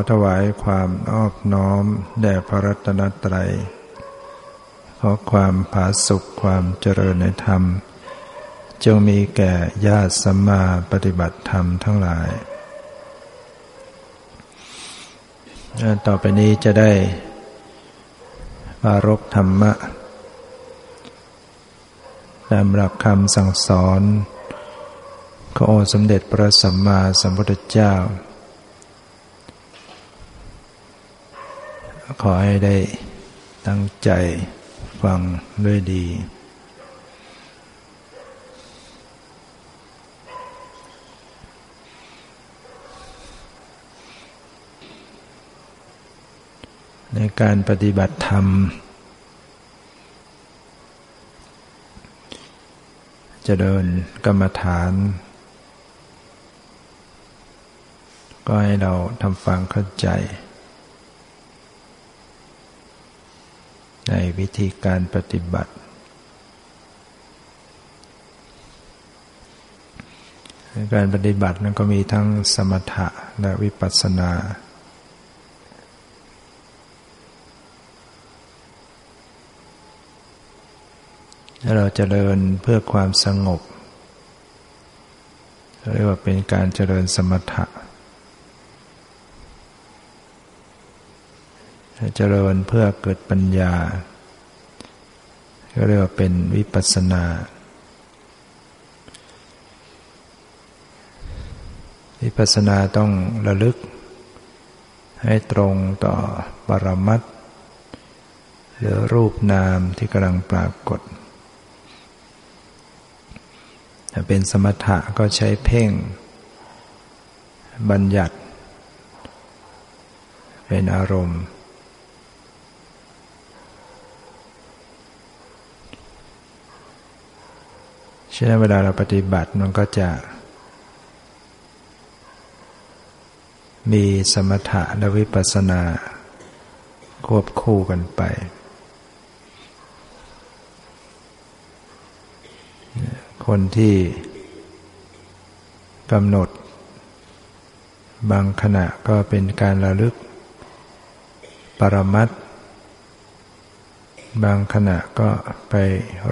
ขอถวายความออบน้อม แด่พระรัตนตรัย ขอความผาสุขความเจริญในธรรม จงมีแก่ญาติสัมมาปฏิบัติธรรมทั้งหลาย ต่อไปนี้จะได้ปารบธรรมะตามหลักคำสั่งสอนขององค์สมเด็จพระสัมมาสัมพุทธเจ้า อให้ได้ตั้งใจฟังด้วยดี ในการปฏิบัติธรรม จะเดินกรรมฐาน ก็ให้เราทำฟังเข้าใจ ในวิธีการปฏิบัติ การปฏิบัตินั้นก็มีทั้งสมถะและวิปัสสนา เราจะเดินเพื่อความสงบ เรียกว่าเป็นการเจริญสมถะ เจริญเพื่อเกิดปัญญา ก็เรียกว่าเป็นวิปัสสนา วิปัสสนาต้องระลึก ให้ตรงต่อปรมัตหรือรูปนามที่กำลังปรากฏถ้าเป็นสมถะก็ใช้เพ่ง บัญญัติ เป็นอารมณ์ ฉะนั้นเวลาเราปฏิบัติมันก็จะ มีสมถะและวิปัสสนา ควบคู่กันไป คนที่กำหนด บางขณะก็เป็นการระลึก ปรมัตบางขณะก็ไป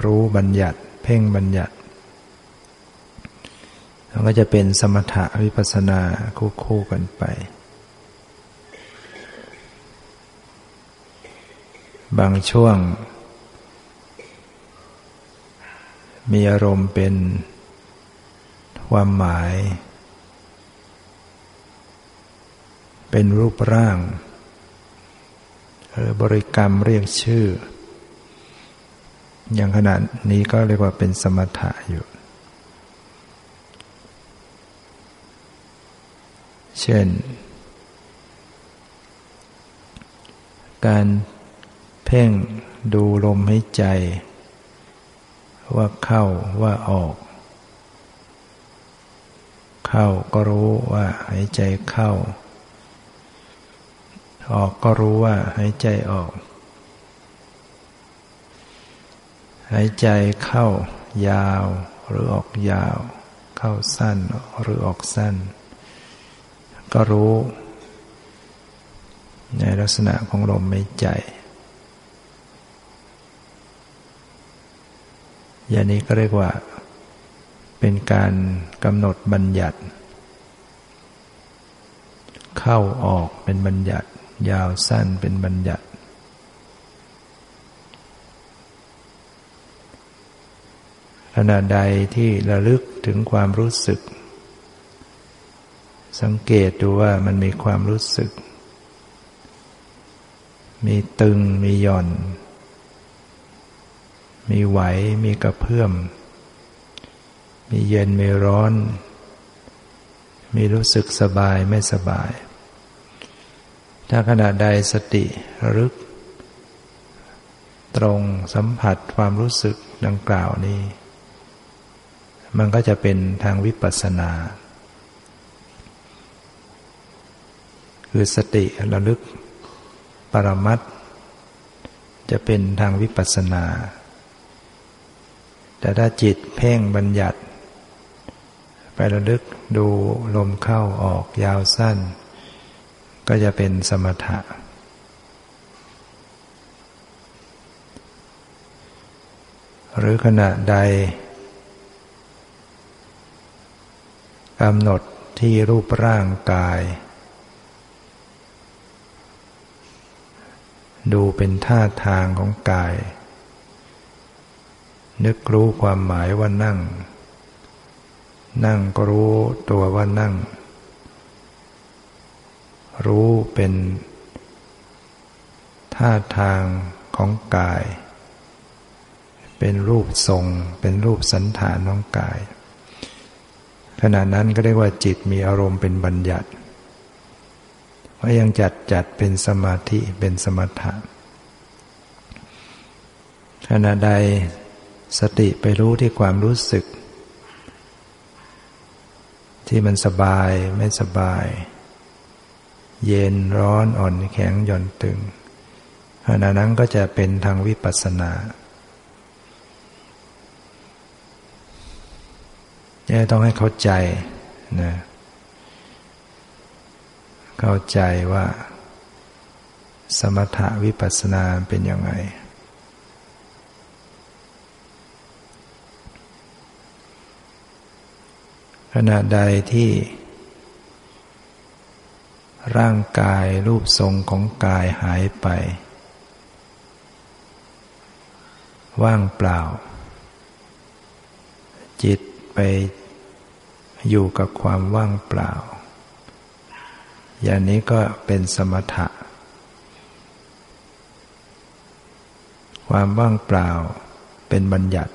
รู้บัญญัติ เพ่งบัญญัติ มันก็จะเป็นสมถะวิปัสสนาคู่คู่กันไป บางช่วง มีอารมณ์เป็นความหมาย เป็นรูปร่างหรือบริกรรมเรียกชื่อ อย่างขนาดนี้ก็เรียกว่าเป็นสมถะอยู่ เช่น การเพ่งดูลมหายใจ ว่าเข้าว่าออก เข้าก็รู้ว่าหายใจเข้า ออกก็รู้ว่าหายใจออก หายใจเข้ายาวหรือออกยาว เข้าสั้นหรือออกสั้น ก็รู้ ในลักษณะของลมหายใจ อย่างนี้ก็เรียกว่า เป็นการกำหนดบัญญัติ เข้าออกเป็นบัญญัติ ยาวสั้นเป็นบัญญัติขณะใดที่ระลึกถึงความรู้สึก สังเกตดูว่ามันมีความรู้สึก มีตึงมีหย่อน มีไหวมีกระเพื่อม มีเย็นมีร้อน มีรู้สึกสบายไม่สบาย ถ้าขณะใดสติรึก ตรงสัมผัสความรู้สึกดังกล่าวนี้ มันก็จะเป็นทางวิปัสสนา คือสติระลึกปรมัตจะเป็นทางวิปัสสนา แต่ถ้าจิตเพ่งบัญญัติ ไประลึกดูลมเข้าออกยาวสั้น ก็จะเป็นสมถะ หรือขณะใดกำหนดที่รูปร่างกาย ดูเป็นท่าทางของกาย นึกรู้ความหมายว่านั่ง นั่งก็รู้ตัวว่านั่ง รู้เป็นท่าทางของกาย เป็นรูปทรง เป็นรูปสันฐานของกาย ขณะนั้นก็เรียกว่าจิตมีอารมณ์เป็นบัญญัติ ว่ายังจัดจัดเป็นสมาธิเป็นสมถะขณะใดสติไปรู้ที่ความรู้สึก ที่มันสบายไม่สบาย เย็นร้อนอ่อนแข็งหย่อนตึงขณะนั้นก็จะเป็นทางวิปัสสนาจะต้องให้เข้าใจนะ เข้าใจว่า สมถะวิปัสสนาเป็นยังไง ขณะใดที่ ร่างกายรูปทรงของกายหายไป ว่างเปล่า จิตไปอยู่กับความว่างเปล่า อย่างนี้ก็เป็นสมถะ ความว่างเปล่าเป็นบัญญัติ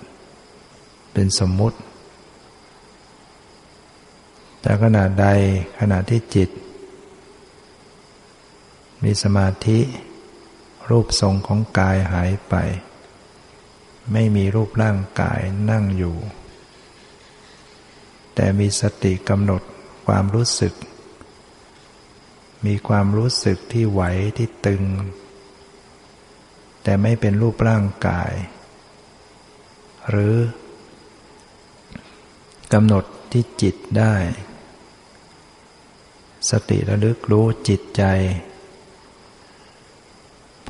เป็นสมมุติ แต่ขณะใดขณะที่จิต มีสมาธิ รูปทรงของกายหายไป ไม่มีรูปร่างกายนั่งอยู่ แต่มีสติกำหนดความรู้สึก มีความรู้สึกที่ไหวที่ตึง แต่ไม่เป็นรูปร่างกาย หรือกำหนดที่จิตได้ สติระลึกรู้จิตใจ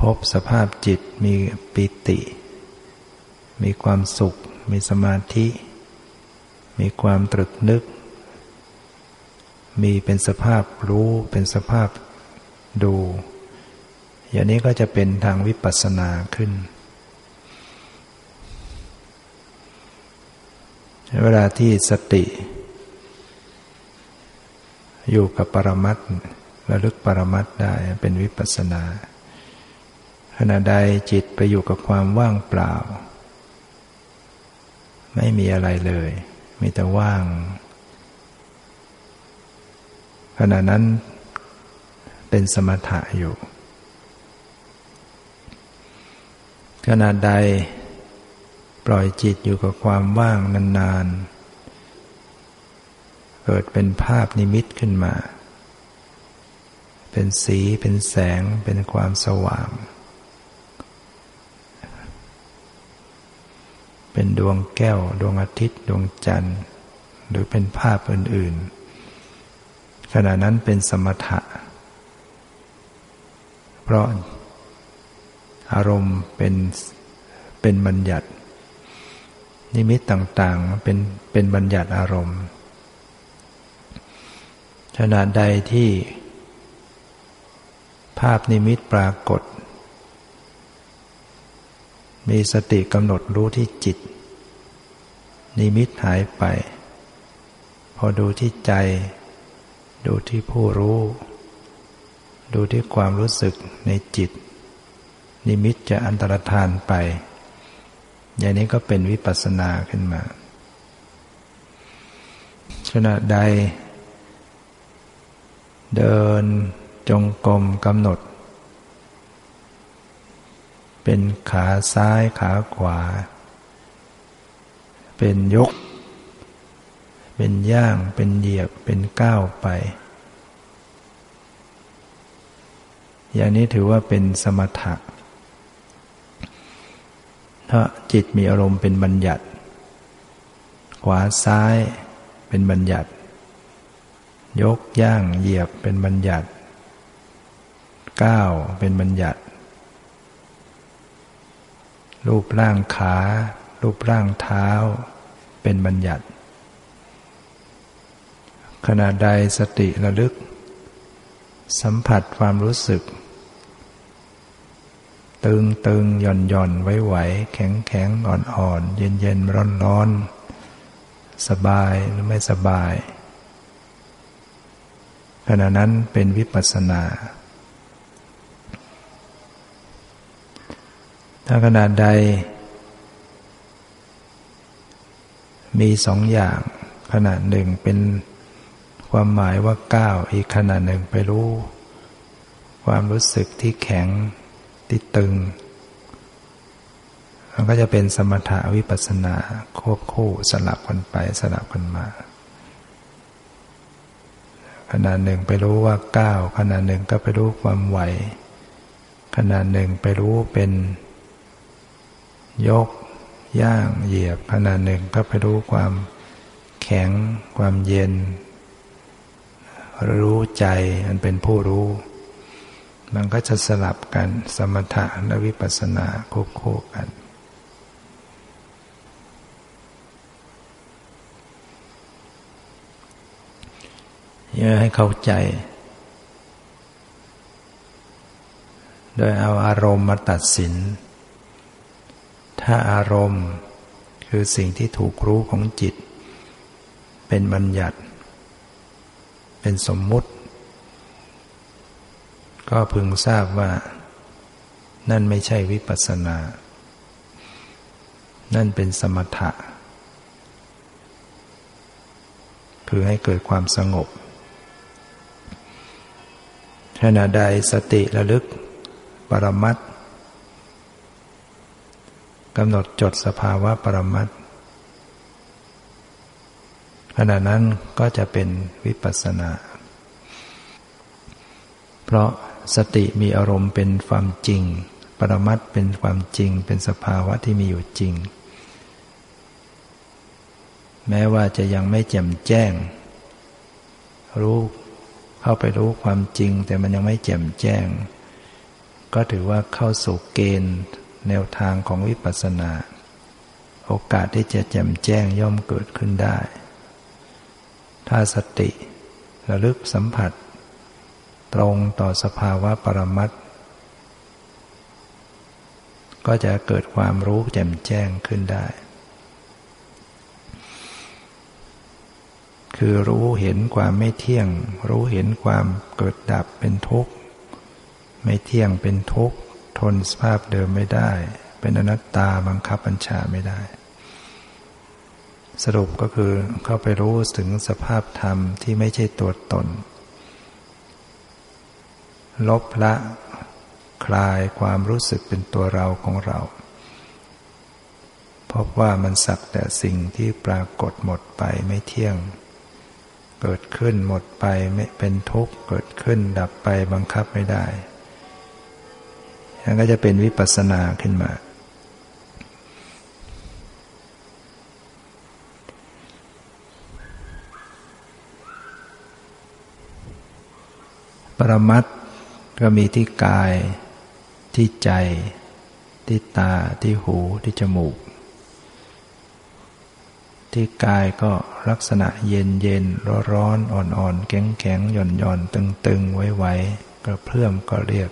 พบสภาพจิตมีปิติ มีความสุข มีสมาธิ มีความตรึกนึก มีเป็นสภาพรู้เป็นสภาพดู อย่างนี้ก็จะเป็นทางวิปัสสนาขึ้น เวลาที่สติ อยู่กับปรมัตระลึกปรมัตได้เป็นวิปัสสนาขณะใดจิตไปอยู่กับความว่างเปล่า ไม่มีอะไรเลย มีแต่ว่าง ขณะนั้นเป็นสมถะอยู่ ขณะใดปล่อยจิตอยู่กับความว่างนานๆ เกิดเป็นภาพนิมิตขึ้นมา เป็นสีเป็นแสงเป็นความสว่าง เป็นดวงแก้ว ดวงอาทิตย์ ดวงจันทร์ หรือเป็นภาพอื่นๆ ขณะนั้นเป็นสมถะ เพราะอารมณ์เป็นเป็นบัญญัติ นิมิตต่างๆเป็นเป็นบัญญัติอารมณ์ ขณะใดที่ ภาพนิมิตปรากฏ มีสติกำหนดรู้ที่จิต นิมิตหายไป พอดูที่ใจ ดูที่ผู้รู้ ดูที่ความรู้สึกในจิต นิมิตจะอันตรธานไป อย่างนี้ก็เป็นวิปัสสนาขึ้นมาขณะใด เดินจงกรมกำหนด เป็นขาซ้ายขาขวา เป็นยก เป็นย่าง เป็นเหยียบ เป็นก้าวไป อย่างนี้ถือว่าเป็นสมถะถ้าจิตมีอารมณ์เป็นบัญญัติ ขวาซ้ายเป็นบัญญัติ ยกย่างเหยียบเป็นบัญญัติก้าวเป็นบัญญัติ รูปร่างขา รูปร่างเท้า เป็นบัญญัติ ขณะใดสติระลึก สัมผัสความรู้สึก ตึงตึงหย่อนหย่อนไว้ไหวแข็งแข็งอ่อนอ่อนเย็นเย็นร้อนร้อนสบายหรือไม่สบาย ขณะนั้นเป็นวิปัสสนา ถ้าขนาดใด มีสองอย่างขนาดหนึ่งเป็น ความหมายว่าก้าวอีกขนาดหนึ่งไปรู้ ความรู้สึกที่แข็งที่ตึง มันก็จะเป็นสมถะวิปัสนาควบคู่สลับกันไปสลับกันมา ขณะหนึ่งไปรู้ว่าก้าวขณะหนึ่งก็ไปรู้ความไหว ขณะหนึ่งไปรู้เป็น ยก ย่างเหยียบ ขณะหนึ่งก็ไปรู้ความแข็ง ความเย็น รู้ใจมันเป็นผู้รู้ มันก็จะสลับกันสมถะและวิปัสสนาควบคู่กันเยอะให้เข้าใจ โดยเอาอารมณ์มาตัดสิน ถ้าอารมณ์คือสิ่งที่ถูกรู้ของจิต เป็นบัญญัติ เป็นสมมุติ ก็พึงทราบว่า นั่นไม่ใช่วิปัสสนา นั่นเป็นสมถะ คือให้เกิดความสงบขณะใดสติระลึก ปรมัตกำหนดจดสภาวะปรมัต ขณะนั้นก็จะเป็นวิปัสสนา เพราะสติมีอารมณ์เป็นความจริง ปรมัตเป็นความจริง เป็นสภาวะที่มีอยู่จริง แม้ว่าจะยังไม่แจ่มแจ้ง รู้เข้าไปรู้ความจริง แต่มันยังไม่แจ่มแจ้ง ก็ถือว่าเข้าสู่เกณฑ์แนวทางของวิปัสสนา โอกาสที่จะแจ่มแจ้งย่อมเกิดขึ้นได้ ถ้าสติระลึกสัมผัส ตรงต่อสภาวะปรมัตก็จะเกิดความรู้แจ่มแจ้งขึ้นได้ คือรู้เห็นความไม่เที่ยง รู้เห็นความเกิดดับเป็นทุกข์ ไม่เที่ยงเป็นทุกข์ ทนสภาพเดิมไม่ได้ เป็นอนัตตาบังคับบัญชาไม่ได้ สรุปก็คือเข้าไปรู้ถึงสภาพธรรมที่ไม่ใช่ตัวตน ลบละคลายความรู้สึกเป็นตัวเราของเรา พบว่ามันสักแต่สิ่งที่ปรากฏหมดไปไม่เที่ยง เกิดขึ้นหมดไปไม่เป็นทุกข์เกิดขึ้นดับไปบังคับไม่ได้นั่นก็จะเป็นวิปัสสนาขึ้นมา รมัตก็มีที่กาย ที่ใจ ที่ตา ที่หู ที่จมูก ที่กายก็ลักษณะเย็นเย็นร้อนร้อนอ่อนอ่อนแข็งแข็งหย่อนหย่อนตึงตึงไว้ไว้กระเพื่อมก็เรียก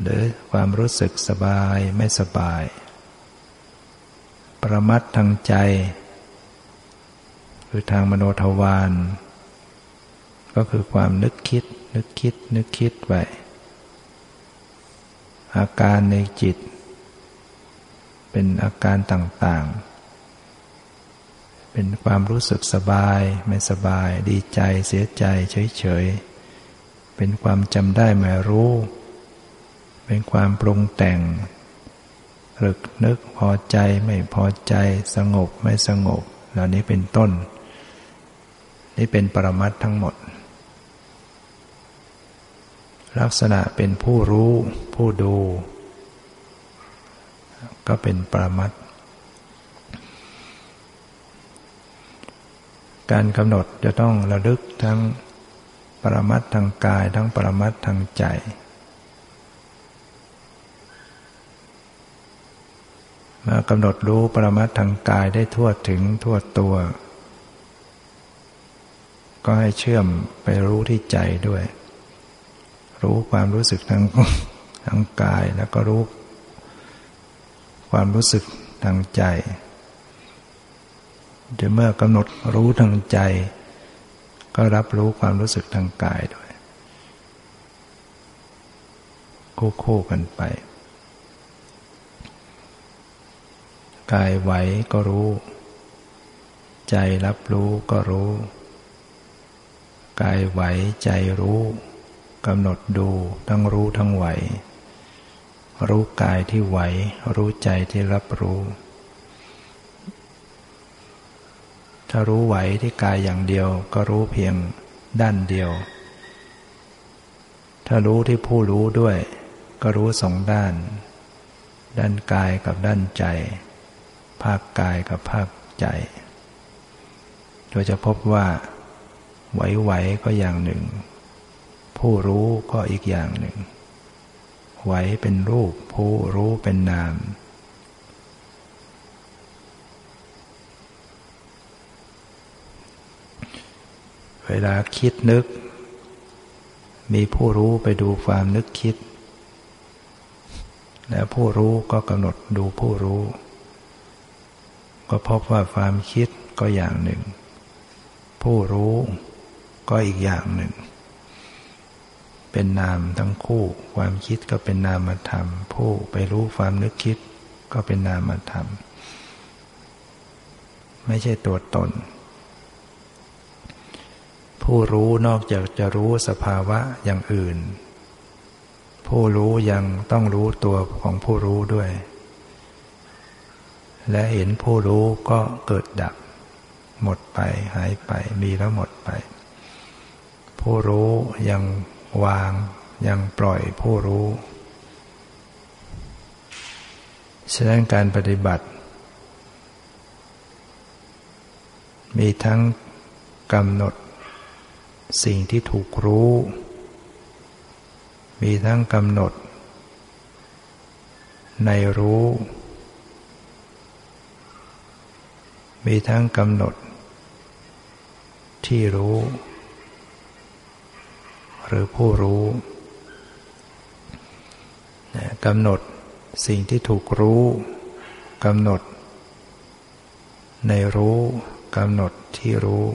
หรือความรู้สึกสบายไม่สบาย ประมัดทางใจ คือทางมโนทวาร ก็คือความนึกคิด นึกคิด นึกคิดไป อาการในจิต เป็นอาการต่างๆ เป็นความรู้สึกสบาย ไม่สบาย ดีใจเสียใจ เฉยๆ เป็นความจำได้หมายรู้ เป็นความปรุงแต่งรึกนึกพอใจไม่พอใจสงบไม่สงบ เหล่านี้เป็นต้น นี่เป็นปรมัตทั้งหมด ลักษณะเป็นผู้รู้ผู้ดู ก็เป็นปรมัตการกำหนดจะต้องระลึกทั้งปรมัตทางกายทั้งปรมัตทางใจ มากำหนดรู้ปรมัตทางกายได้ทั่วถึงทั่วตัว ก็ให้เชื่อมไปรู้ที่ใจด้วย รู้ความรู้สึกทางทางกายแล้วก็รู้ ความรู้สึกทางใจเดี๋ยวเมื่อกำหนดรู้ทางใจ ก็รับรู้ความรู้สึกทางกายด้วยคู่คู่กันไป กายไหวก็รู้ ใจรับรู้ก็รู้ กายไหวใจรู้ กำหนดดูทั้งรู้ทั้งไหว รู้กายที่ไหว รู้ใจที่รับรู้ ถ้ารู้ไหวที่กายอย่างเดียวก็รู้เพียงด้านเดียว ถ้ารู้ที่ผู้รู้ด้วย ก็รู้สองด้าน ด้านกายกับด้านใจ ภาคกายกับภาคใจ โดยจะพบว่า ไหวๆก็อย่างหนึ่ง ผู้รู้ก็อีกอย่างหนึ่ง ไหวเป็นรูป ผู้รู้เป็นนาม เวลาคิดนึก มีผู้รู้ไปดูความนึกคิด และผู้รู้ก็กำหนดดูผู้รู้ ก็พบว่าความคิดก็อย่างหนึ่ง ผู้รู้ก็อีกอย่างหนึ่ง เป็นนามทั้งคู่ ความคิดก็เป็นนามธรรม ผู้ไปรู้ความนึกคิดก็เป็นนามธรรม ไม่ใช่ตัวตน ผู้รู้นอกจากจะรู้สภาวะอย่างอื่น ผู้รู้ยังต้องรู้ตัวของผู้รู้ด้วย และเห็นผู้รู้ก็เกิดดับ หมดไปหายไปมีแล้วหมดไป ผู้รู้ยัง วางยังปล่อยผู้รู้ ฉะนั้นการปฏิบัติ มีทั้งกำหนดสิ่งที่ถูกรู้ มีทั้งกำหนด ในรู้ มีทั้งกำหนด ที่รู้ หรือผู้รู้กำหนดสิ่งที่ถูกรู้กำหนด ในรู้กำหนดที่รู้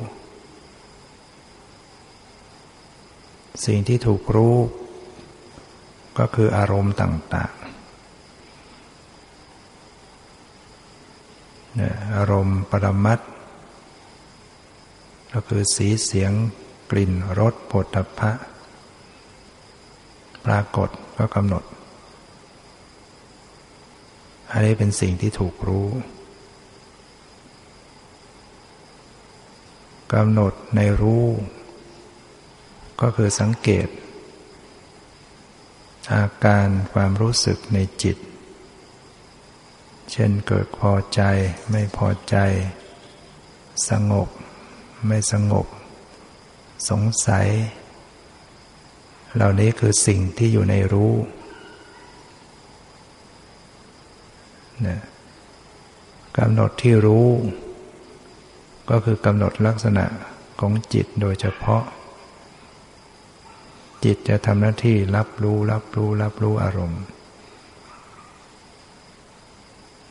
สิ่งที่ถูกรู้ ก็คืออารมณ์ต่างๆ อารมณ์ปรมัตก็คือสีเสียงกลิ่นรสผลพะ ปรากฏก็กำหนด อันนี้เป็นสิ่งที่ถูกรู้กำหนดในรู้ ก็คือสังเกต อาการความรู้สึกในจิต เช่นเกิดพอใจไม่พอใจ สงบ ไม่สงบ สงสัย เหล่านี้คือสิ่งที่อยู่ในรู้นะกำหนดที่รู้ ก็คือกำหนดลักษณะของจิตโดยเฉพาะ จิตจะทำหน้าที่รับรู้รับรู้รับรู้อารมณ์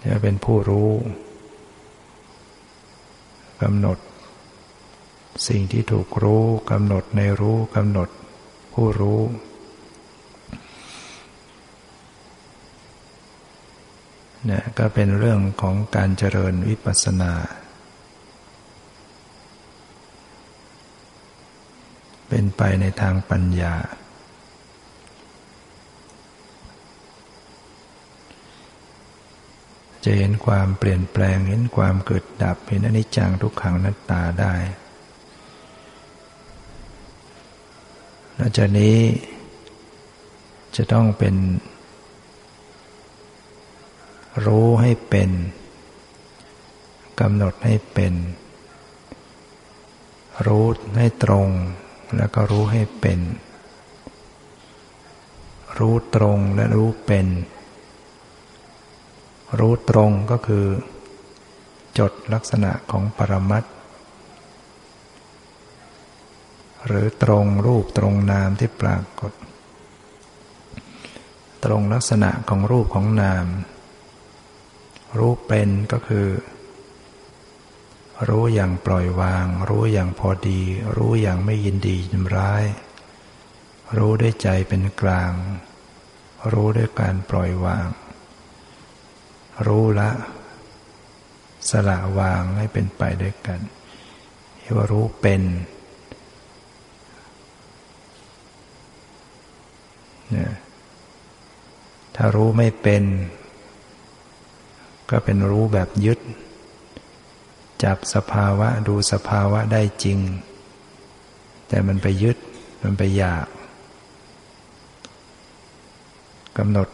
จะเป็นผู้รู้กำหนด สิ่งที่ถูกรู้กำหนดในรู้กำหนด ผู้รู้ เนี่ยก็เป็นเรื่องของการเจริญวิปัสสนา เป็นไปในทางปัญญา จะเห็นความเปลี่ยนแปลง เห็นความเกิดดับ เห็นอนิจจังทุกขังนัตตาได้ หลังจากนี้จะต้องเป็น รู้ให้เป็นกำหนดให้เป็น รู้ให้ตรง แล้วก็รู้ให้เป็น รู้ตรงและรู้เป็น รู้ตรงก็คือ จดลักษณะของปรมัต หรือตรงรูปตรงนามที่ปรากฏ ตรงลักษณะของรูปของนาม รู้เป็นก็คือ รู้อย่างปล่อยวาง รู้อย่างพอดี รู้อย่างไม่ยินดียินร้าย รู้ด้วยใจเป็นกลาง รู้ด้วยการปล่อยวาง รู้ละ สละวางให้เป็นไปด้วยกันเรียกว่ารู้เป็นเนี่ย ถ้ารู้ไม่เป็น ก็เป็นรู้แบบยึด จับสภาวะดูสภาวะได้จริง แต่มันไปยึดมันไปอยากกำหนด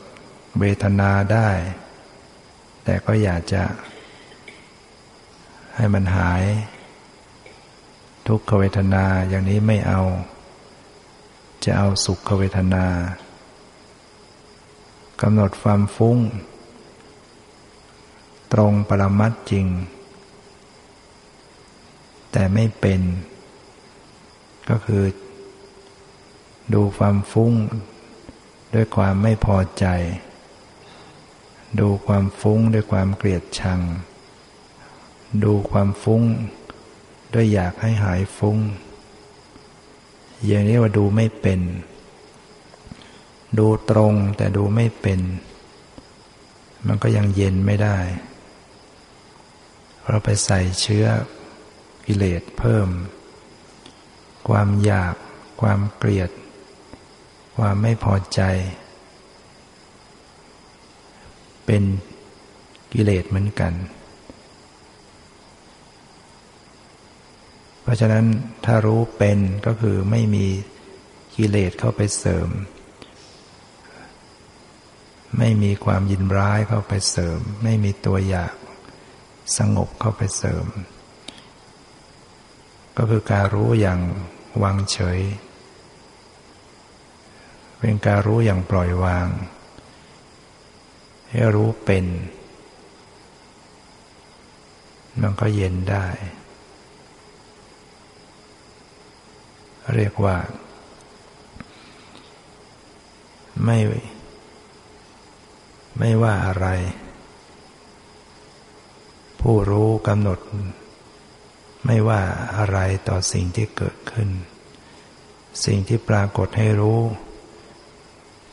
เวทนาได้ แต่ก็อยากจะให้มันหาย ทุกขเวทนาอย่างนี้ไม่เอา จะเอาสุขเวทนากำหนดความฟุ้ง ตรงปรมัตจริง แต่ไม่เป็น ก็คือ ดูความฟุ้ง ด้วยความไม่พอใจ ดูความฟุ้งด้วยความเกลียดชัง ดูความฟุ้ง ด้วยอยากให้หายฟุ้ง อย่างนี้ว่าดูไม่เป็น ดูตรงแต่ดูไม่เป็น มันก็ยังเย็นไม่ได้ เราไปใส่เชื้อกิเลสเพิ่ม ความอยาก ความเกลียด ความไม่พอใจ เป็นกิเลสเหมือนกัน เพ ราะฉะนั้นถ้ารู้เป็นก็คือไม่มีกิเลสเข้าไปเสริม ไม่มีความยินร้ายเข้าไปเสริม ไม่มีตัวอยากสงบเข้าไปเสริม ก็คือการรู้อย่างวางเฉย เป็นการรู้อย่างปล่อยวาง ให้รู้เป็น มันก็เย็นได้ เรียกว่า ไม่ ไม่ว่าอะไร ผู้รู้กำหนด ไม่ว่าอะไรต่อสิ่งที่เกิดขึ้น สิ่งที่ปรากฏให้รู้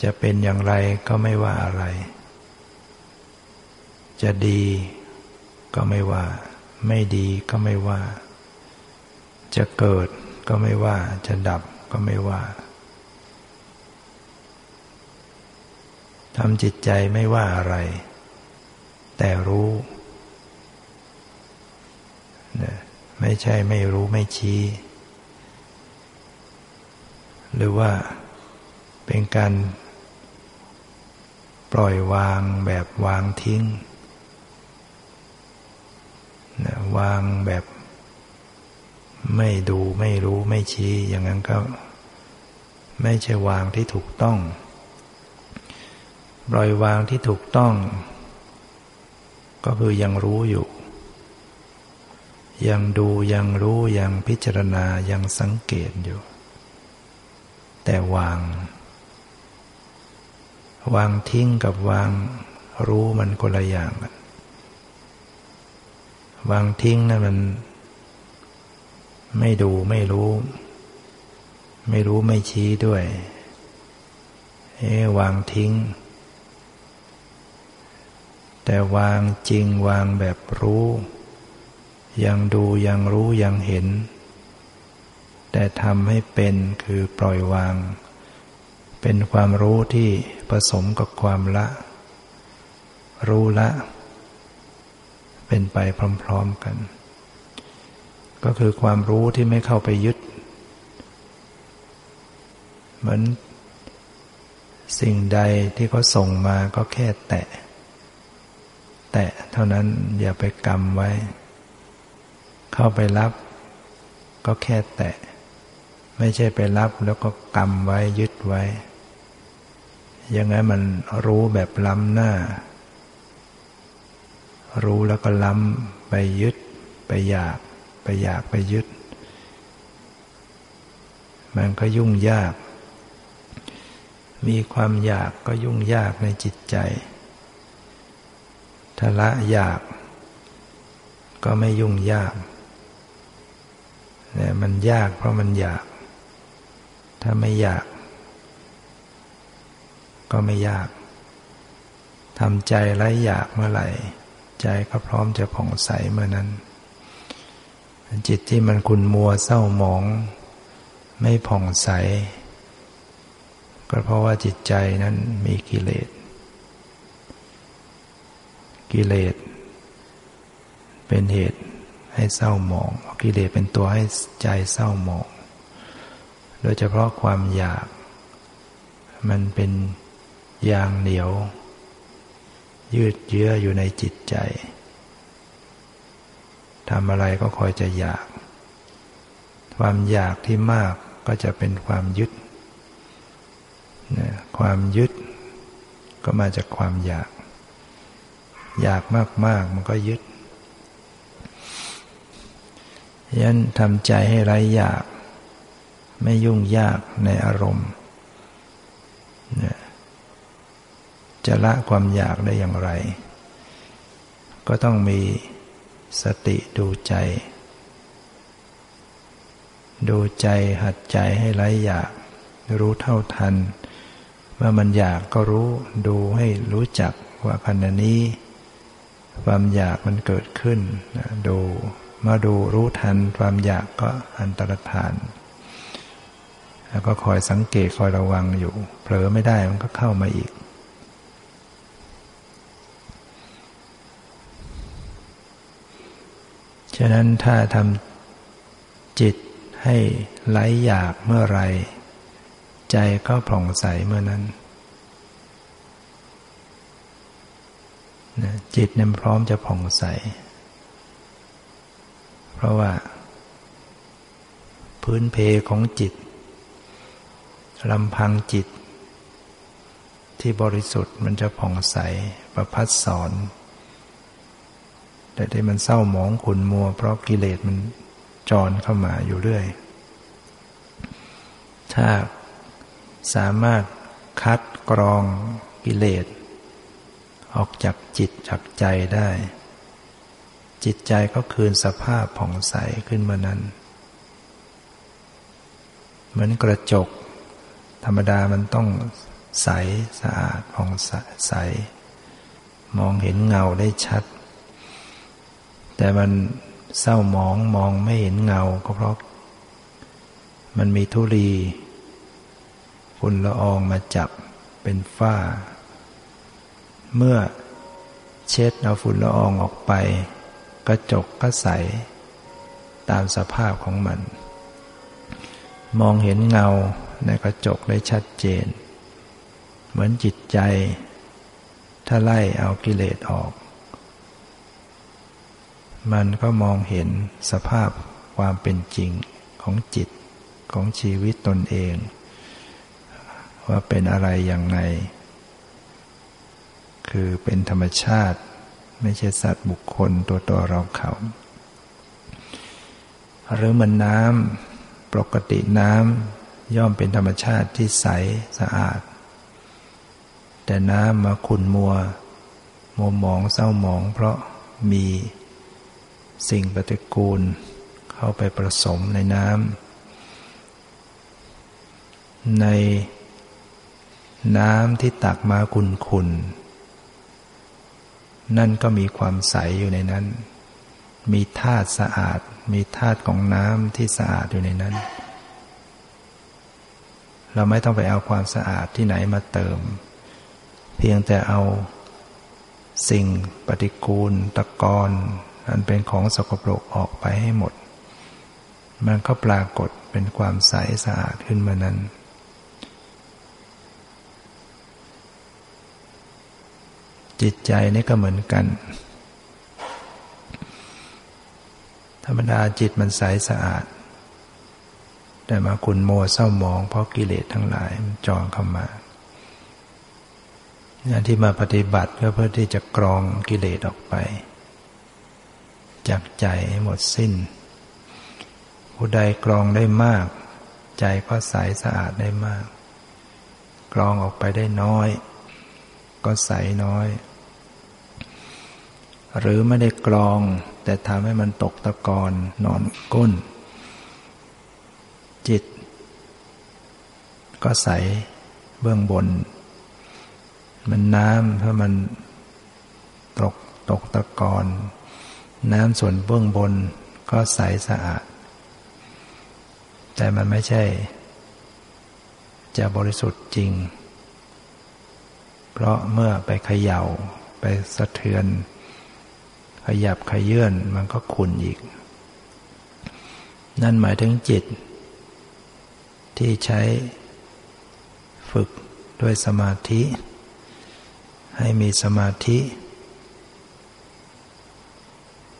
จะเป็นอย่างไรก็ไม่ว่าอะไร จะดีก็ไม่ว่า ไม่ดีก็ไม่ว่า จะเกิด ก็ไม่ว่า จะดับก็ไม่ว่าทำจิตใจไม่ว่าอะไร แต่รู้เนี่ยไม่ใช่ไม่รู้ไม่ชี้ หรือว่าเป็นการปล่อยวางแบบวางทิ้งวางแบบ ไม่ดูไม่รู้ไม่ชี้ อย่างนั้นก็ ไม่ใช่วางที่ถูกต้อง ปล่อยวางที่ถูกต้อง ก็คือยังรู้อยู่ ยังดูยังรู้ยังพิจารณายังสังเกตอยู่ แต่วาง วางทิ้งกับวางรู้มันคนละอย่างกันวางทิ้งนั่นมัน ไม่ดูไม่รู้ ไม่รู้ไม่ชี้ด้วย เอ๊วางทิ้ง แต่วางจริงวางแบบรู้ ยังดูยังรู้ยังเห็น แต่ทำให้เป็นคือปล่อยวาง เป็นความรู้ที่ผสมกับความละ รู้ละ เป็นไปพร้อม ๆกัน ก็คือความรู้ที่ไม่เข้าไปยึด เหมือนสิ่งใดที่เขาส่งมาก็แค่แตะ แตะเท่านั้นอย่าไปกรรมไว้ เข้าไปรับ ก็แค่แตะ ไม่ใช่ไปรับแล้วก็กำไว้ยึดไว้ยังไงมันรู้แบบล้ำหน้า รู้แล้วก็ล้ำไปยึดไปอยาก ไปอยากไปยึด มันก็ยุ่งยาก มีความอยากก็ยุ่งยากในจิตใจถ้าละอยาก ก็ไม่ยุ่งยากแต่มันยากเพราะมันอยาก ถ้าไม่อยาก ก็ไม่ยากทำใจไร้อยากเมื่อไหร่ ใจก็พร้อมจะผ่องใสเมื่อนั้น จิตที่มันคุณมัวเศร้าหมอง ไม่ผ่องใส ก็เพราะว่าจิตใจนั้นมีกิเลส กิเลส เป็นเหตุให้เศร้าหมอง กิเลสเป็นตัวให้ใจเศร้าหมอง โดยเฉพาะความอยาก มันเป็นยางเหนียว ยืดเยื้ออยู่ในจิตใจ ทำอะไรก็คอยจะอยาก ความอยากที่มากก็จะเป็นความยึดความยึดก็มาจากความอยาก อยากมาก ๆ มันก็ยึดยันทำใจให้ไร้อยาก ไม่ยุ่งยากในอารมณ์ จะละความอยากได้อย่างไร ก็ต้องมี สติดูใจ ดูใจหัดใจให้ไร้อยาก รู้เท่าทันเมื่อมันอยากก็รู้ดูให้รู้จักว่าขณะนี้ ความอยากมันเกิดขึ้นดูมาดูรู้ทันความอยากก็อันตรธาน แล้วก็คอยสังเกตคอยระวังอยู่ เผลอไม่ได้มันก็เข้ามาอีก ฉะนั้นถ้าทำจิตให้ไร้อยากเมื่อไร ใจก็ผ่องใสเมื่อนั้นจิตเนี่ยพร้อมจะผ่องใส เพราะว่า พื้นเพของจิตลำพังจิต ที่บริสุทธิ์มันจะผ่องใสประพัดสอน แต่ที่มันเศร้าหมองขุนมัว เพราะกิเลสมันจรเข้ามาอยู่เรื่อย ถ้าสามารถคัดกรองกิเลสออกจากจิตจากใจได้ จิตใจก็คืนสภาพผ่องใสขึ้นมานั้น เหมือนกระจก ธรรมดามันต้องใสสะอาดผ่องใส มองเห็นเงาได้ชัด แต่มันเศร้าหมองมองไม่เห็นเงาก็เพราะ มันมีทุลีฝุ่นละอองมาจับเป็นฝ้า เมื่อเช็ดเอาฝุ่นละอองออกไป กระจกก็ใส ตามสภาพของมัน มองเห็นเงาในกระจกได้ชัดเจน เหมือนจิตใจ ถ้าไล่เอากิเลสออก มันก็มองเห็นสภาพความเป็นจริงของจิตของชีวิตตนเอง ว่าเป็นอะไรอย่างไรคือเป็นธรรมชาติ ไม่ใช่สัตว์บุคคลตัวตัวเราเขา หรือมันน้ำปกติน้ำย่อมเป็นธรรมชาติที่ใสสะอาด แต่น้ำมาขุ่นมัวมัวหมองเศร้าหมอง เพราะมี สิ่งปฏิกูล เข้าไปผสมในน้ำในน้ำที่ตักมาขุ่นขุนนั่นก็มีความใสอยู่ในนั้น มีธาตุสะอาด มีธาตุของน้ำที่สะอาดอยู่ในนั้น เราไม่ต้องไปเอาความสะอาดที่ไหนมาเติม เพียงแต่เอาสิ่งปฏิกูลตะกอน อันเป็นของสกปรกออกไปให้หมด มันก็ปรากฏเป็นความใสสะอาดขึ้นมานั้น จิตใจนี่ก็เหมือนกัน ธรรมดาจิตมันใสสะอาด แต่มาคุณโมเศร้ามองเพราะกิเลสทั้งหลายมันจองเข้ามาเนี่ยที่มาปฏิบัติก็เพื่อที่จะกรองกิเลสออกไป จากใจให้หมดสิ้น ผู้ใดกรองได้มาก ใจก็ใสสะอาดได้มาก กรองออกไปได้น้อย ก็ใสน้อย หรือไม่ได้กรอง แต่ทำให้มันตกตะกอนนอนก้น จิต ก็ใสเบื้องบน มันน้ำถ้ามันตกตกตะกอน น้ำส่วนเบื้องบนก็ใสสะอาด แต่มันไม่ใช่ จะบริสุทธิ์จริง เพราะเมื่อไปเขยา่า ไปสะเทือน ขยับขยื่นมันก็ขุ่นอีก นั่นหมายถึงจิต ที่ใช้ฝึกด้วยสมาธิ ให้มีสมาธิ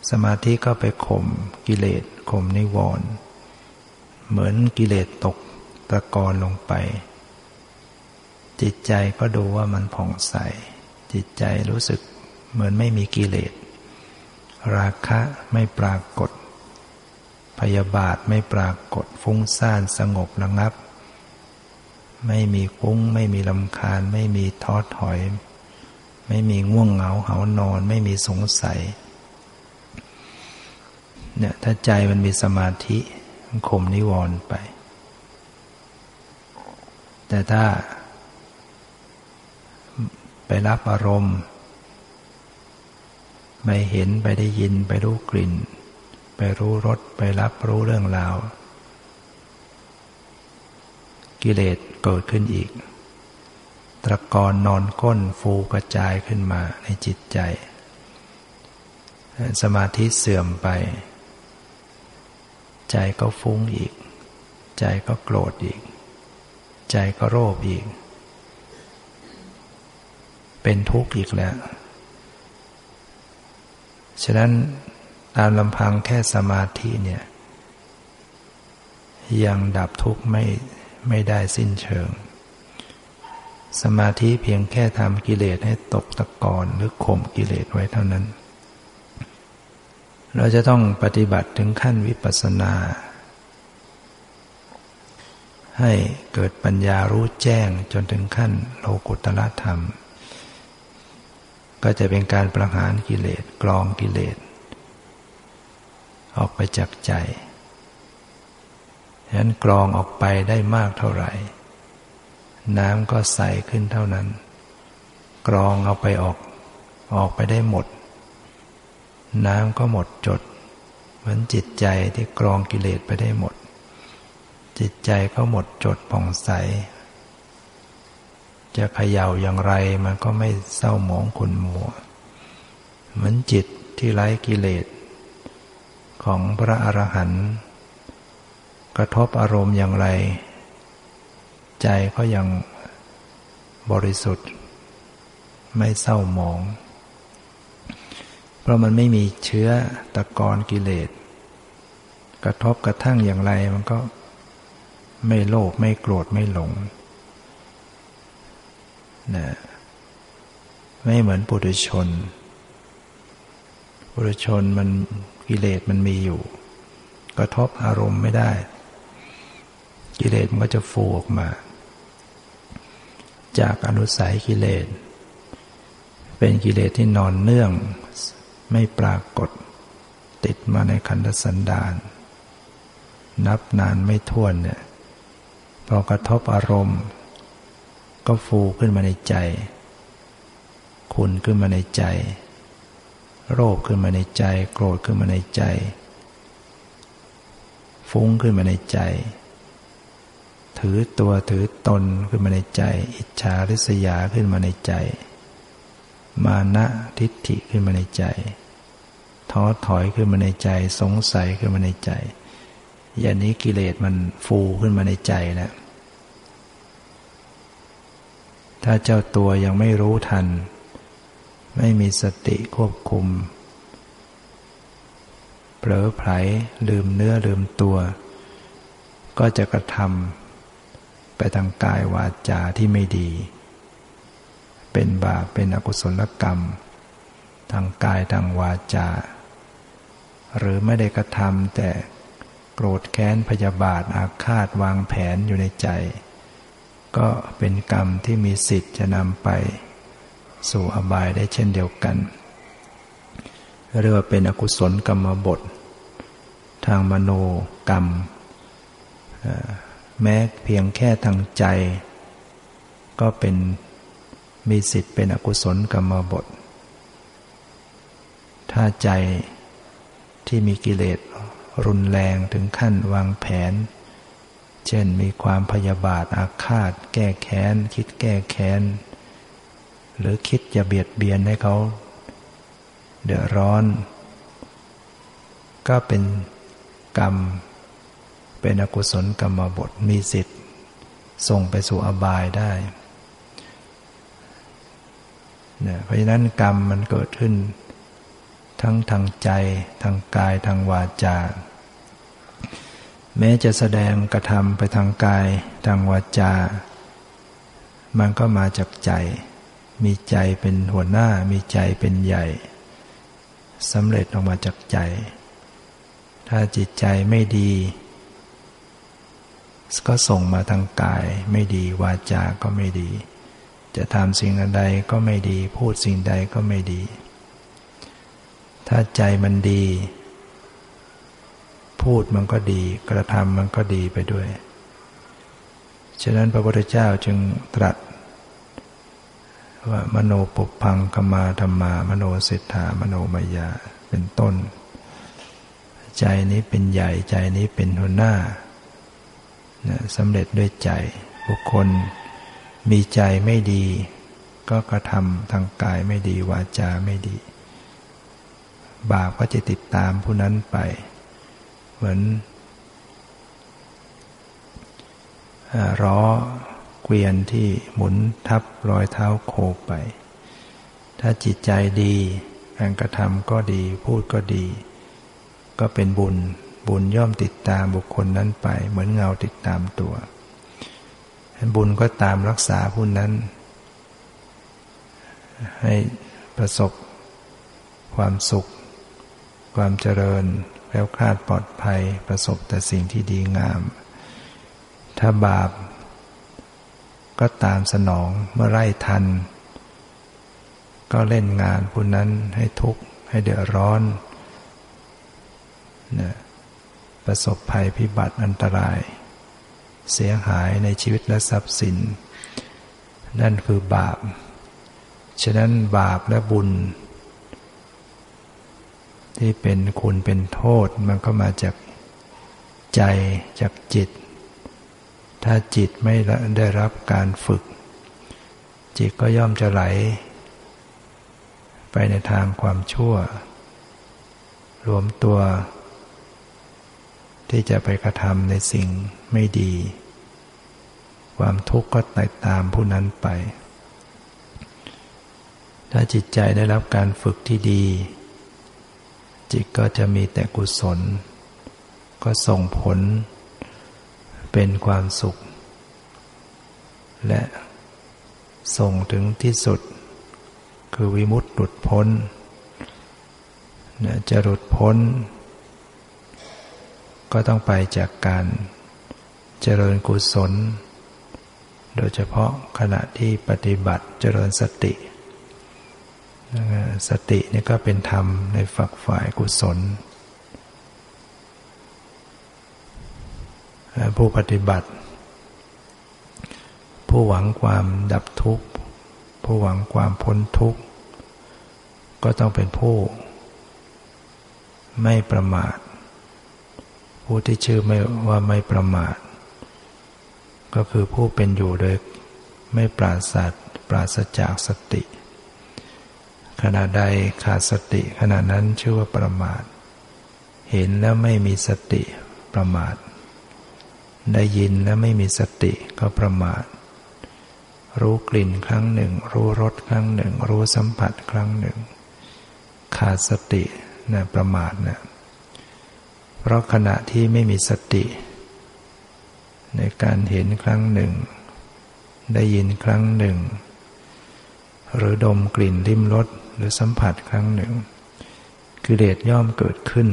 สมาธิก็ไปข่มกิเลสข่มนิวรณ์เหมือนกิเลสตกตะกอนลงไป จิตใจก็ดูว่ามันผ่องใส จิตใจรู้สึกเหมือนไม่มีกิเลส ราคะไม่ปรากฏ พยาบาทไม่ปรากฏฟุ้งซ่านสงบระงับ ไม่มีฟุ้ง ไม่มีลำคาญ ไม่มีท้อถอย ไม่มีง่วงเหงาเหานอน ไม่มีสงสัย เนี่ยถ้าใจมันมีสมาธิมันข่มนิวรณ์ไป แต่ถ้าไปรับอารมณ์ ไปเห็นไปได้ยินไปรู้กลิ่น ไปรู้รสไปรับรู้เรื่องราว กิเลสเกิดขึ้นอีก ตะกอนนอนก้นฟูกระจายขึ้นมาในจิตใจ สมาธิเสื่อมไป ใจก็ฟุ้งอีก ใจก็โกรธอีก ใจก็โลภอีก เป็นทุกข์อีกแล้ว ฉะนั้นตามลำพังแค่สมาธิเนี่ย ยังดับทุกข์ไม่ไม่ได้สิ้นเชิง สมาธิเพียงแค่ทำกิเลสให้ตกตะกอนหรือข่มกิเลสไว้เท่านั้น เราจะต้องปฏิบัติถึงขั้นวิปัสสนา ให้เกิดปัญญารู้แจ้งจนถึงขั้นโลกุตละธรรม ก็จะเป็นการประหารกิเลสกรองกิเลส ออกไปจากใจฉะนั้นกรองออกไปได้มากเท่าไหร่ น้ำก็ใสขึ้นเท่านั้น กรองเอาไปออก ออกไปได้หมด น้ำก็หมดจดเหมือนจิตใจที่กรองกิเลสไปได้หมด จิตใจก็หมดจดผ่องใส จะเขย่าอย่างไรมันก็ไม่เศร้าหมองขุนมัว เหมือนจิตที่ไร้กิเลสของพระอรหันต์กระทบอารมณ์อย่างไร ใจก็ยังบริสุทธิ์ ไม่เศร้าหมอง เพราะมันไม่มีเชื้อตะกอนกิเลส กระทบกระทั่งอย่างไรมันก็ไม่โลภไม่โกรธไม่หลงนะไม่เหมือนปุถุชน ปุถุชนมันกิเลสมันมีอยู่ กระทบอารมณ์ไม่ได้ กิเลสมันก็จะฟูออกมา จากอนุสัยกิเลส เป็นกิเลสที่นอนเนื่อง ไม่ปรากฏ ติดมาในขันธสันดาน นับนานไม่ท้วนเนี่ยพอกระทบอารมณ์ ก็ฟูขึ้นมาในใจขุนขึ้นมาในใจ โรคขึ้นมาในใจ โกรธขึ้นมาในใจ ฟุ้งขึ้นมาในใจ ถือตัวถือตนขึ้นมาในใจ อิจฉาริษยาขึ้นมาในใจ มานะทิฏฐิขึ้นมาในใจ ท้อถอยขึ้นมาในใจ สงสัยขึ้นมาในใจ อย่างนี้กิเลสมันฟูขึ้นมาในใจแล้วถ้าเจ้าตัวยังไม่รู้ทัน ไม่มีสติควบคุม เผลอไผลลืมเนื้อลืมตัว ก็จะกระทำไปทางกายวาจาที่ไม่ดี เป็นบาปเป็นอกุศลกรรม ทางกายทางวาจา หรือไม่ได้กระทำแต่โกรธแค้นพยาบาทอาฆาตวางแผนอยู่ในใจ ก็เป็นกรรมที่มีสิทธิ์จะนำไปสู่อบายได้เช่นเดียวกันเรียกว่าเป็นอกุศลกรรมบท ทางมโนกรรม แม้เพียงแค่ทางใจ ก็เป็น มีสิทธิ์เป็นอกุศลกรรมบท ถ้าใจที่มีกิเลสรุนแรงถึงขั้นวางแผน เช่นมีความพยาบาทอาฆาต แก้แค้น คิดแก้แค้น หรือคิดจะเบียดเบียนให้เขา เดือดร้อน ก็เป็นกรรม เป็นอกุศลกรรมบทมีสิทธิ์ ส่งไปสู่อบายได้ นี่ยเพราะฉะนั้นกรรมมันเกิดขึ้น ทั้งทางใจ ทางกายทางวาจา แม้จะแสดงกระทำไปทางกาย ทางวาจา มันก็มาจากใจ มีใจเป็นหัวหน้า มีใจเป็นใหญ่สำเร็จออกมาจากใจ ถ้าจิตใจไม่ดี ก็ส่งมาทางกาย ไม่ดีวาจาก็ไม่ดี จะทำสิ่งใดก็ไม่ดี พูดสิ่งใดก็ไม่ดี ถ้าใจมันดี พูดมันก็ดี กระทำมันก็ดีไปด้วย ฉะนั้นพระพุทธเจ้าจึงตรัส ว่ามโนปุพังกมาธรรมา มโนเศรษฐามโนมายาเป็นต้น ใจนี้เป็นใหญ่ใจนี้เป็นหัวหน้าสำเร็จด้วยใจบุคคล มีใจไม่ดี ก็กระทำทางกายไม่ดีวาจาไม่ดี บาปก็จะติดตามผู้นั้นไป เหมือนล้อเกวียนที่หมุนทับรอยเท้าโคไป ถ้าจิตใจดีการกระทำก็ดีพูดก็ดี ก็เป็นบุญบุญย่อมติดตามบุคคลนั้นไป เหมือนเงาติดตามตัว บุญก็ตามรักษาผู้นั้น ให้ประสบความสุข ความเจริญแคล้วคลาดปลอดภัยประสบแต่สิ่งที่ดีงาม ถ้าบาป ก็ตามสนองเมื่อไร่ทัน ก็เล่นงานผู้นั้นให้ทุกข์ให้เดือดร้อนนะประสบภัยพิบัติอันตราย เสียหายในชีวิตและทรัพย์สิน นั่นคือบาป ฉะนั้นบาปและบุญ ที่เป็นคุณเป็นโทษมันก็มาจากใจจากจิต ถ้าจิตไม่ได้รับการฝึก จิตก็ย่อมจะไหล ไปในทางความชั่ว รวมตัวที่จะไปกระทำในสิ่ง ไม่ดี ความทุกข์ก็ไติดตามผู้นั้นไป ถ้าจิตใจได้รับการฝึกที่ดี จิตก็จะมีแต่กุศล ก็ส่งผล เป็นความสุข และส่งถึงที่สุด คือวิมุตติหลุดพ้นจะหลุดพ้น ก็ต้องไปจากการ เจริญกุศล โดยเฉพาะขณะที่ปฏิบัติเจริญสติ สตินี่ก็เป็นธรรมในฝักฝ่ายกุศล ผู้ปฏิบัติ ผู้หวังความดับทุกข์ ผู้หวังความพ้นทุกข์ ก็ต้องเป็นผู้ ไม่ประมาทผู้ที่ชื่อไม่ว่าไม่ประมาท ก็คือผู้เป็นอยู่โดยไม่ปราศปราศจากสติ ขณะใดขาดสติขณะนั้นชื่อว่าประมาท เห็นแล้วไม่มีสติประมาท ได้ยินแล้วไม่มีสติก็ประมาท รู้กลิ่นครั้งหนึ่ง รู้รสครั้งหนึ่ง รู้สัมผัสครั้งหนึ่ง ขาดสตินะประมาทนะเพราะขณะที่ไม่มีสติ ในการเห็นครั้งหนึ่ง ได้ยินครั้งหนึ่ง หรือดมกลิ่นริมรสหรือสัมผัสครั้งหนึ่ง กิเลสย่อมเกิดขึ้น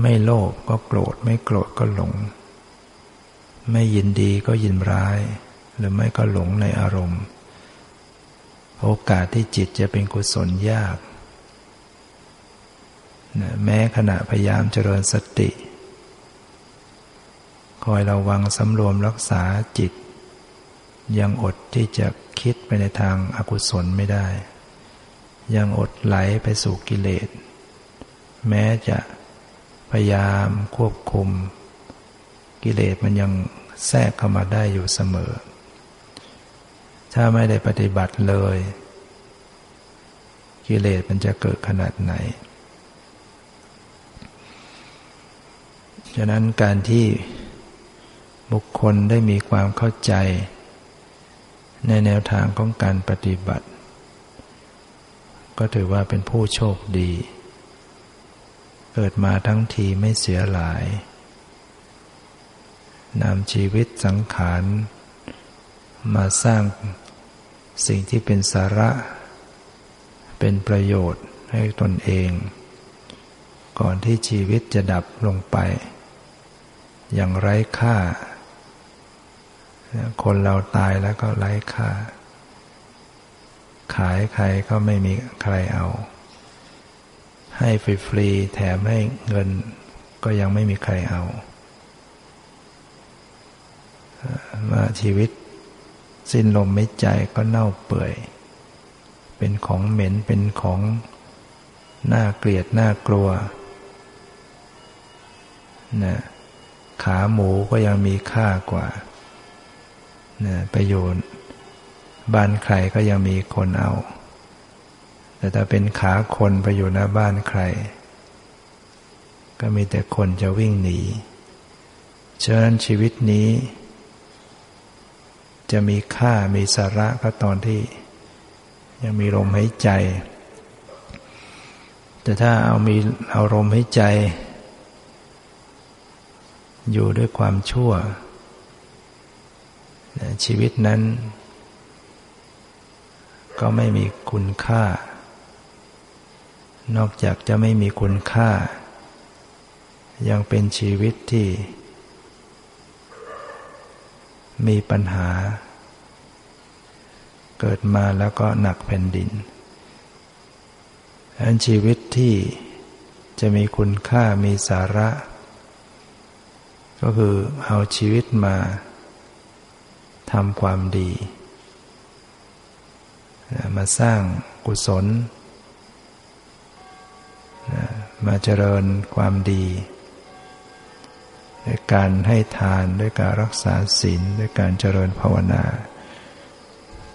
ไม่โลภก็โกรธไม่โกรธก็หลง ไม่ยินดีก็ยินร้าย หรือไม่ก็หลงในอารมณ์ โอกาสที่จิตจะเป็นกุศลยากแม้ขณะพยายามเจริญสติ คอยระวังสำรวมรักษาจิต ยังอดที่จะคิดไปในทางอากุศลไม่ได้ ยังอดไหลไปสู่กิเลส แม้จะพยายามควบคุม กิเลสมันยังแทรกเข้ามาได้อยู่เสมอ ถ้าไม่ได้ปฏิบัติเลย กิเลสมันจะเกิดขนาดไหนฉะนั้นการที่ บุคคลได้มีความเข้าใจ ในแนวทางของการปฏิบัติ ก็ถือว่าเป็นผู้โชคดี เกิดมาทั้งทีไม่เสียหลายนำชีวิตสังขาร มาสร้างสิ่งที่เป็นสาระ เป็นประโยชน์ให้ตนเอง ก่อนที่ชีวิตจะดับลงไป อย่างไร้ค่า คนเราตายแล้วก็ไร้ค่า ขายใครก็ไม่มีใครเอา ให้ฟรีๆแถมให้เงินก็ยังไม่มีใครเอาว่าชีวิตสิ้นลมไม่ใจก็เน่าเปื่อย เป็นของเหม็นเป็นของน่าเกลียดน่ากลัวนะขาหมูก็ยังมีค่ากว่า ประโยชน์บ้านใครก็ยังมีคนเอา แต่ถ้าเป็นขาคนไปอยู่หน้าบ้านใคร ก็มีแต่คนจะวิ่งหนีฉะนั้นชีวิตนี้ จะมีค่ามีสาระก็ตอนที่ ยังมีลมหายใจ แต่ถ้าเอามีเอาลมหายใจ อยู่ด้วยความชั่ว ชีวิตนั้น ก็ไม่มีคุณค่า นอกจากจะไม่มีคุณค่า ยังเป็นชีวิตที่ มีปัญหา เกิดมาแล้วก็หนักแผ่นดินอันชีวิตที่จะมีคุณค่ามีสาระ ก็คือเอาชีวิตมา ทำความดีมาสร้างกุศล มาเจริญความดีด้วยการให้ทานด้วยการรักษาศีลด้วยการเจริญภาวนา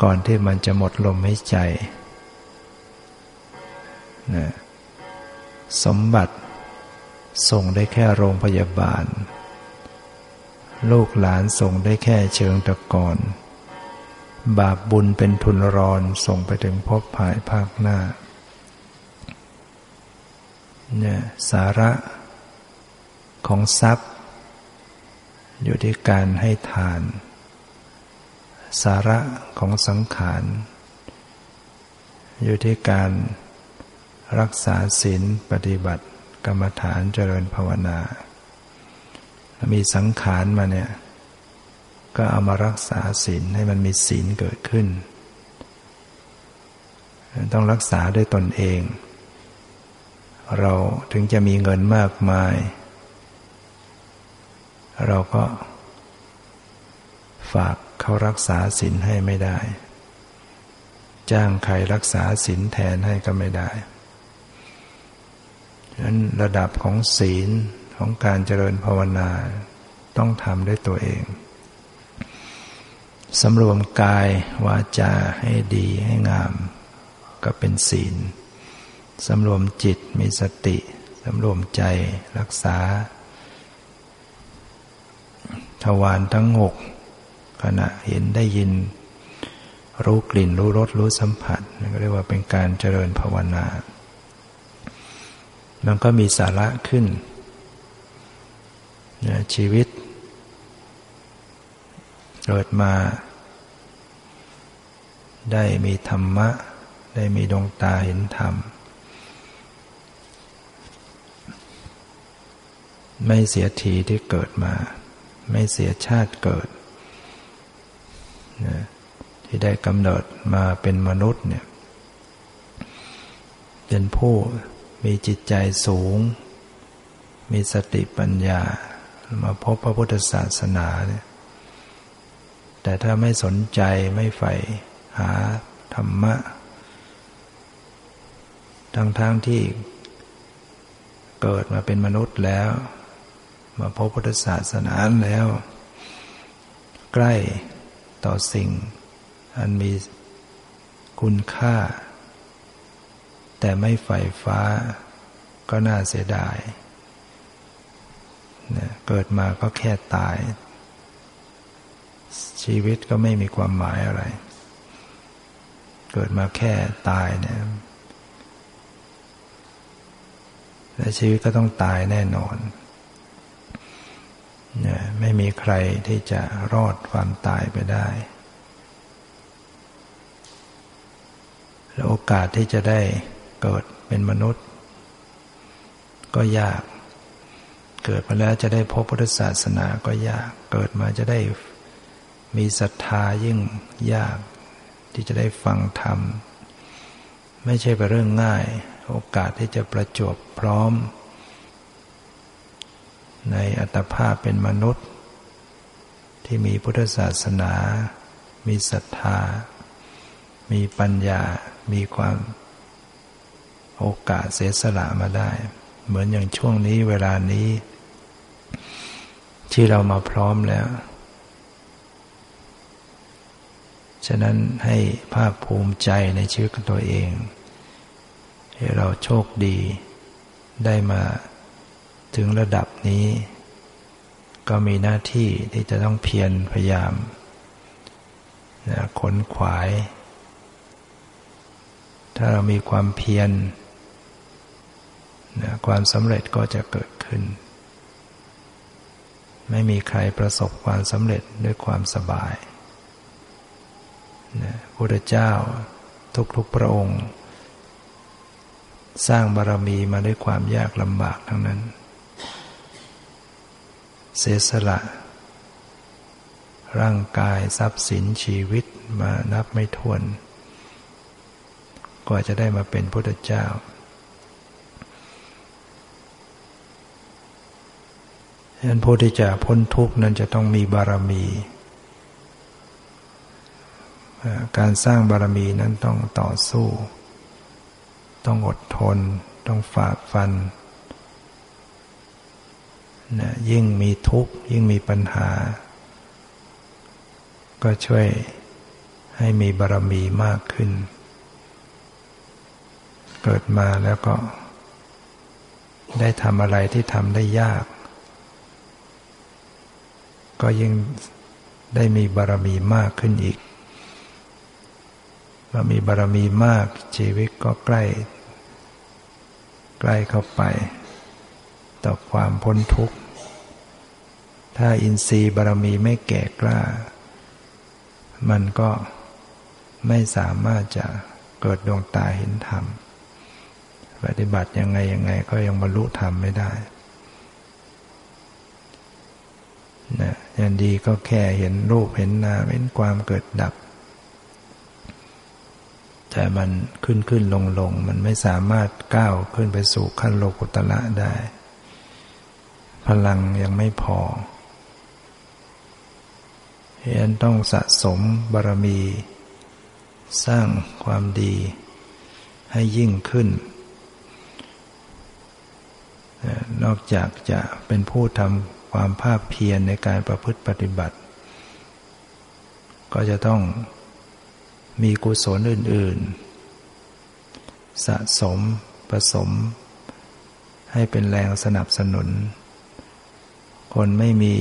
ก่อนที่มันจะหมดลมหายใจนะสมบัติส่งได้แค่โรงพยาบาล ลูกหลานส่งได้แค่เชิงตะกอนบาปบุญเป็นทุนรอนส่งไปถึงพบภายภาคหน้าเนี่ยสาระของทรัพย์ อยู่ที่การให้ทาน สาระของสังขาร อยู่ที่การรักษาศีลปฏิบัติกรรมฐานเจริญภาวนา มีสังขารมาเนี่ย ก็เอามารักษาศีลให้มันมีศีลเกิดขึ้น ต้องรักษาด้วยตนเอง เราถึงจะมีเงินมากมาย เราก็ฝากเขารักษาศีลให้ไม่ได้ จ้างใครรักษาศีลแทนให้ก็ไม่ได้ฉะนั้นระดับของศีล ของการเจริญภาวนา ต้องทำด้วยตัวเองสำรวมกายวาจาให้ดีให้งาม ก็เป็นศีลสำรวมจิตมีสติสำรวมใจรักษา ทวารทั้งหกขณะเห็นได้ยิน รู้กลิ่นรู้รสรู้สัมผัสนั่นก็เรียกว่าเป็นการเจริญภาวนา มันก็มีสาระขึ้น ชีวิต เกิดมา ได้มีธรรมะ ได้มีดวงตาเห็นธรรม ไม่เสียทีที่เกิดมา ไม่เสียชาติเกิด ที่ได้กำเนิดมาเป็นมนุษย์เนี่ยเป็นผู้มีจิตใจสูง มีสติปัญญา มาพบพระพุทธศาสนาเนี่ยแต่ถ้าไม่สนใจไม่ใฝ่หาธรรมะ ทั้งๆทที่เกิดมาเป็นมนุษย์แล้ว มาพบพุทธศาสนาแล้ว ใกล้ต่อสิ่ง อันมีคุณค่า แต่ไม่ใฝ่ฟ้าก็น่าเสียดาย เกิดมาก็แค่ตาย ชีวิตก็ไม่มีความหมายอะไร เกิดมาแค่ตายเนี่ยและชีวิตก็ต้องตายแน่นอนเนี่ยไม่มีใครที่จะรอดความตายไปได้และโอกาสที่จะได้เกิดเป็นมนุษย์ ก็ยาก เกิดมาแล้วจะได้พบพุทธศาสนาก็ยาก เกิดมาจะได้มีศรัทธายิ่งยาก ที่จะได้ฟังธรรม ไม่ใช่เป็นเรื่องง่าย โอกาสที่จะประจวบพร้อม ในอัตภาพเป็นมนุษย์ ที่มีพุทธศาสนา มีศรัทธา มีปัญญา มีความโอกาสเสียสละมาได้ เหมือนอย่างช่วงนี้เวลานี้ ที่เรามาพร้อมแล้ว ฉะนั้นให้ภาคภูมิใจในชีวิตของตัวเองให้เราโชคดีได้มาถึงระดับนี้ ก็มีหน้าที่ที่จะต้องเพียรพยายามนะขนขวาย ถ้าเรามีความเพียร นะความสำเร็จก็จะเกิดขึ้น ไม่มีใครประสบความสำเร็จด้วยความสบายนะพระเจ้าทุกๆพระองค์ สร้างบารมีมาด้วยความยากลำบากทั้งนั้น เสียสละ ร่างกายทรัพย์สินชีวิตมานับไม่ถ้วน กว่าจะได้มาเป็นพุทธเจ้า ฉะนั้นผู้ที่จะพ้นทุกข์นั้นจะต้องมีบารมี การสร้างบารมีนั้นต้องต่อสู้ ต้องอดทน ต้องฝ่าฟันนะยิ่งมีทุกข์ ยิ่งมีปัญหา ก็ช่วยให้มีบารมีมากขึ้น เกิดมาแล้วก็ได้ทำอะไรที่ทำได้ยาก ก็ยิ่งได้มีบารมีมากขึ้นอีกเรามีบารมีมากชีวิตก็ใกล้ ใกล้เข้าไป ต่อความพ้นทุกข์ ถ้าอินทรีย์บารมีไม่แก่กล้า มันก็ไม่สามารถจะเกิดดวงตาเห็นธรรม ปฏิบัติยังไงยังไงก็ยังบรรลุธรรมไม่ได้ นะอย่างดีก็แค่เห็นรูปเห็นนามเห็นความเกิดดับ แต่มันขึ้นขึ้นลงลงมันไม่สามารถก้าวขึ้นไปสู่ขั้นโลกุตละได้ พลังยังไม่พอฉะนั้นต้องสะสมบารมี สร้างความดีให้ยิ่งขึ้น นอกจากจะเป็นผู้ทำ ความภาคเพียรในการประพฤติปฏิบัติ ก็จะต้องมีกุศลอื่น ๆ สะสมผสม ให้เป็นแรงสนับสนุน คนไม่มี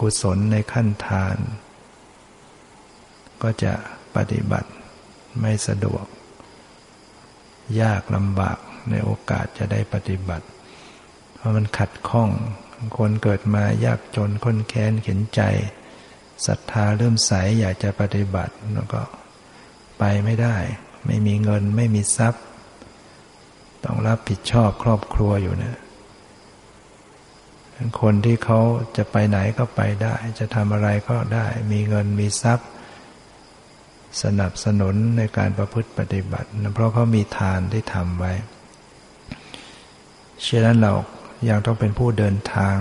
กุศลในขั้นทาน ก็จะปฏิบัติไม่สะดวก ยากลำบากในโอกาสจะได้ปฏิบัติ เพราะมันขัดข้อง คนเกิดมายากจนคนแค้นเข็นใจศรัทธาเริ่มใสอยากจะปฏิบัติแล้วก็ไปไม่ได้ ไม่มีเงินไม่มีทรัพย์ ต้องรับผิดชอบครอบครัวอยู่นะคนที่เขาจะไปไหนก็ไปได้ จะทำอะไรก็ได้ มีเงินมีทรัพย์ สนับสนุนในการประพฤติปฏิบัติ เพราะเขามีทานที่ทำไว้เช่นนั้นเรา ยังต้องเป็นผู้เดินทาง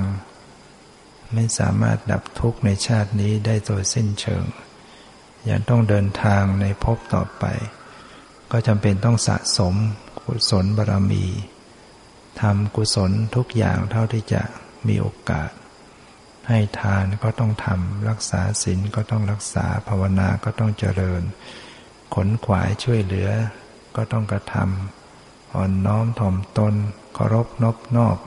ไม่สามารถดับทุกข์ในชาตินี้ได้โดยสิ้นเชิง ยังต้องเดินทางในภพต่อไป ก็จำเป็นต้องสะสมกุศลบารมีทำกุศลทุกอย่างเท่าที่จะมีโอกาส ให้ทานก็ต้องทำรักษาศีลก็ต้องรักษาภาวนาก็ต้องเจริญ ขนขวายช่วยเหลือก็ต้องกระทำอ่อนน้อมถ่อมตนเคารพนบนอบ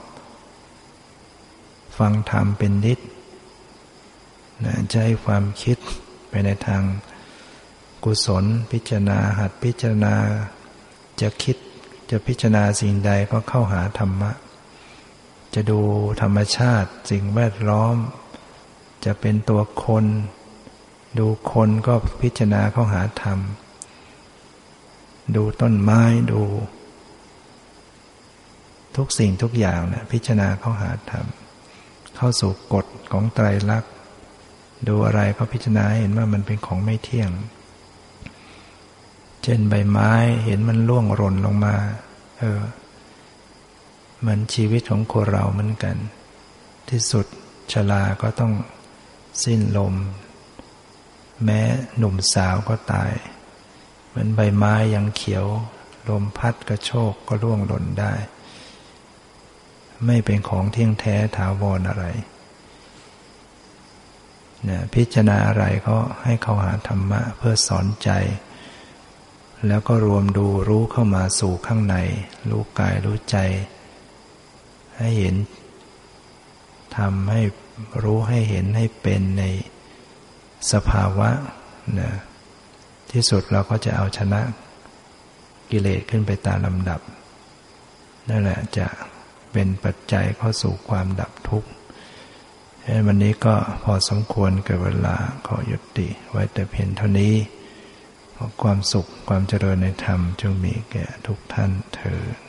ฟังธรรมเป็นนิดนะใจความคิดไปในทางกุศลพิจารณาหัดพิจารณาจะคิดจะพิจารณาสิ่งใดก็เข้าหาธรรมะ จะดูธรรมชาติสิ่งแวดล้อม จะเป็นตัวคน ดูคนก็พิจารณาเข้าหาธรรม ดูต้นไม้ดู ทุกสิ่งทุกอย่างนะพิจารณาเข้าหาธรรม เข้าสู่กฎของไตรลักษณ์ดูอะไรก็พิจารณาเห็นว่ามันเป็นของไม่เที่ยง เช่นใบไม้เห็นมันล่วงหล่นลงมา เออมือนชีวิตของคนเราเหมือนกัน ที่สุดชลาก็ต้องสิ้นลม แม้หนุ่มสาวก็ตาย เหมือนใบไม้ยังเขียว ลมพัดกระโชกก็ร่วงหล่นได้ ไม่เป็นของเที่ยงแท้ถาวรอะไรนะพิจารณาอะไรก็ให้เข้าหาธรรมะเพื่อสอนใจ แล้วก็รวมดูรู้เข้ามาสู่ข้างใน รู้กายรู้ใจ ให้เห็นทำให้รู้ให้เห็นให้เป็นในสภาวะนะที่สุดเราก็จะเอาชนะกิเลสขึ้นไปตามลำดับ นั่นแหละจะ เป็นปัจจัยเข้าสู่ความดับทุกข์วันนี้ก็พอสมควรกับเวลาขอยุติไว้แต่เพียงเท่านี้ขอความสุขความเจริญในธรรมจงมีแก่ทุกท่านเถิด